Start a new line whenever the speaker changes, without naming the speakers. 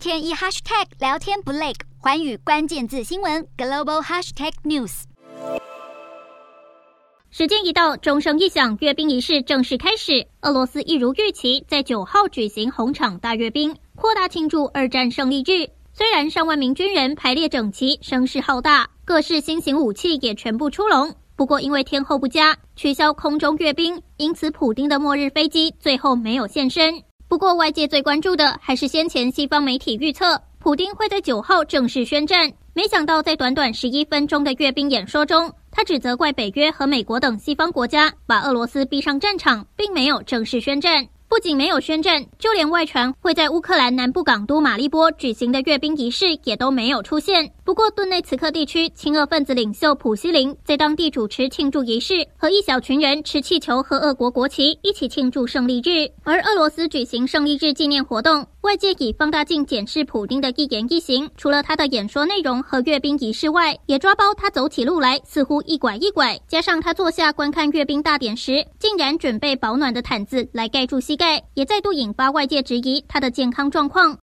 天一 hashtag 聊天不累，寰宇关键字新闻 global hashtag news。
时间一到，钟声一响，阅兵仪式正式开始。俄罗斯一如预期，在九号举行红场大阅兵，扩大庆祝二战胜利日。虽然上万名军人排列整齐，声势浩大，各式新型武器也全部出笼。不过因为天候不佳，取消空中阅兵，因此普丁的末日飞机最后没有现身。不过外界最关注的还是先前西方媒体预测，普丁会在九号正式宣战。没想到在短短十一分钟的阅兵演说中，他只责怪北约和美国等西方国家把俄罗斯逼上战场，并没有正式宣战。不仅没有宣战，就连外传会在乌克兰南部港都马利波举行的阅兵仪式也都没有出现。不过，顿内茨克地区亲俄分子领袖普希林在当地主持庆祝仪式，和一小群人持气球和俄国国旗一起庆祝胜利日。而俄罗斯举行胜利日纪念活动，外界以放大镜检视普丁的一言一行，除了他的演说内容和阅兵仪式外，也抓包他走起路来似乎一拐一拐，加上他坐下观看阅兵大典时，竟然准备保暖的毯子来盖住膝盖，也再度引发外界质疑他的健康状况。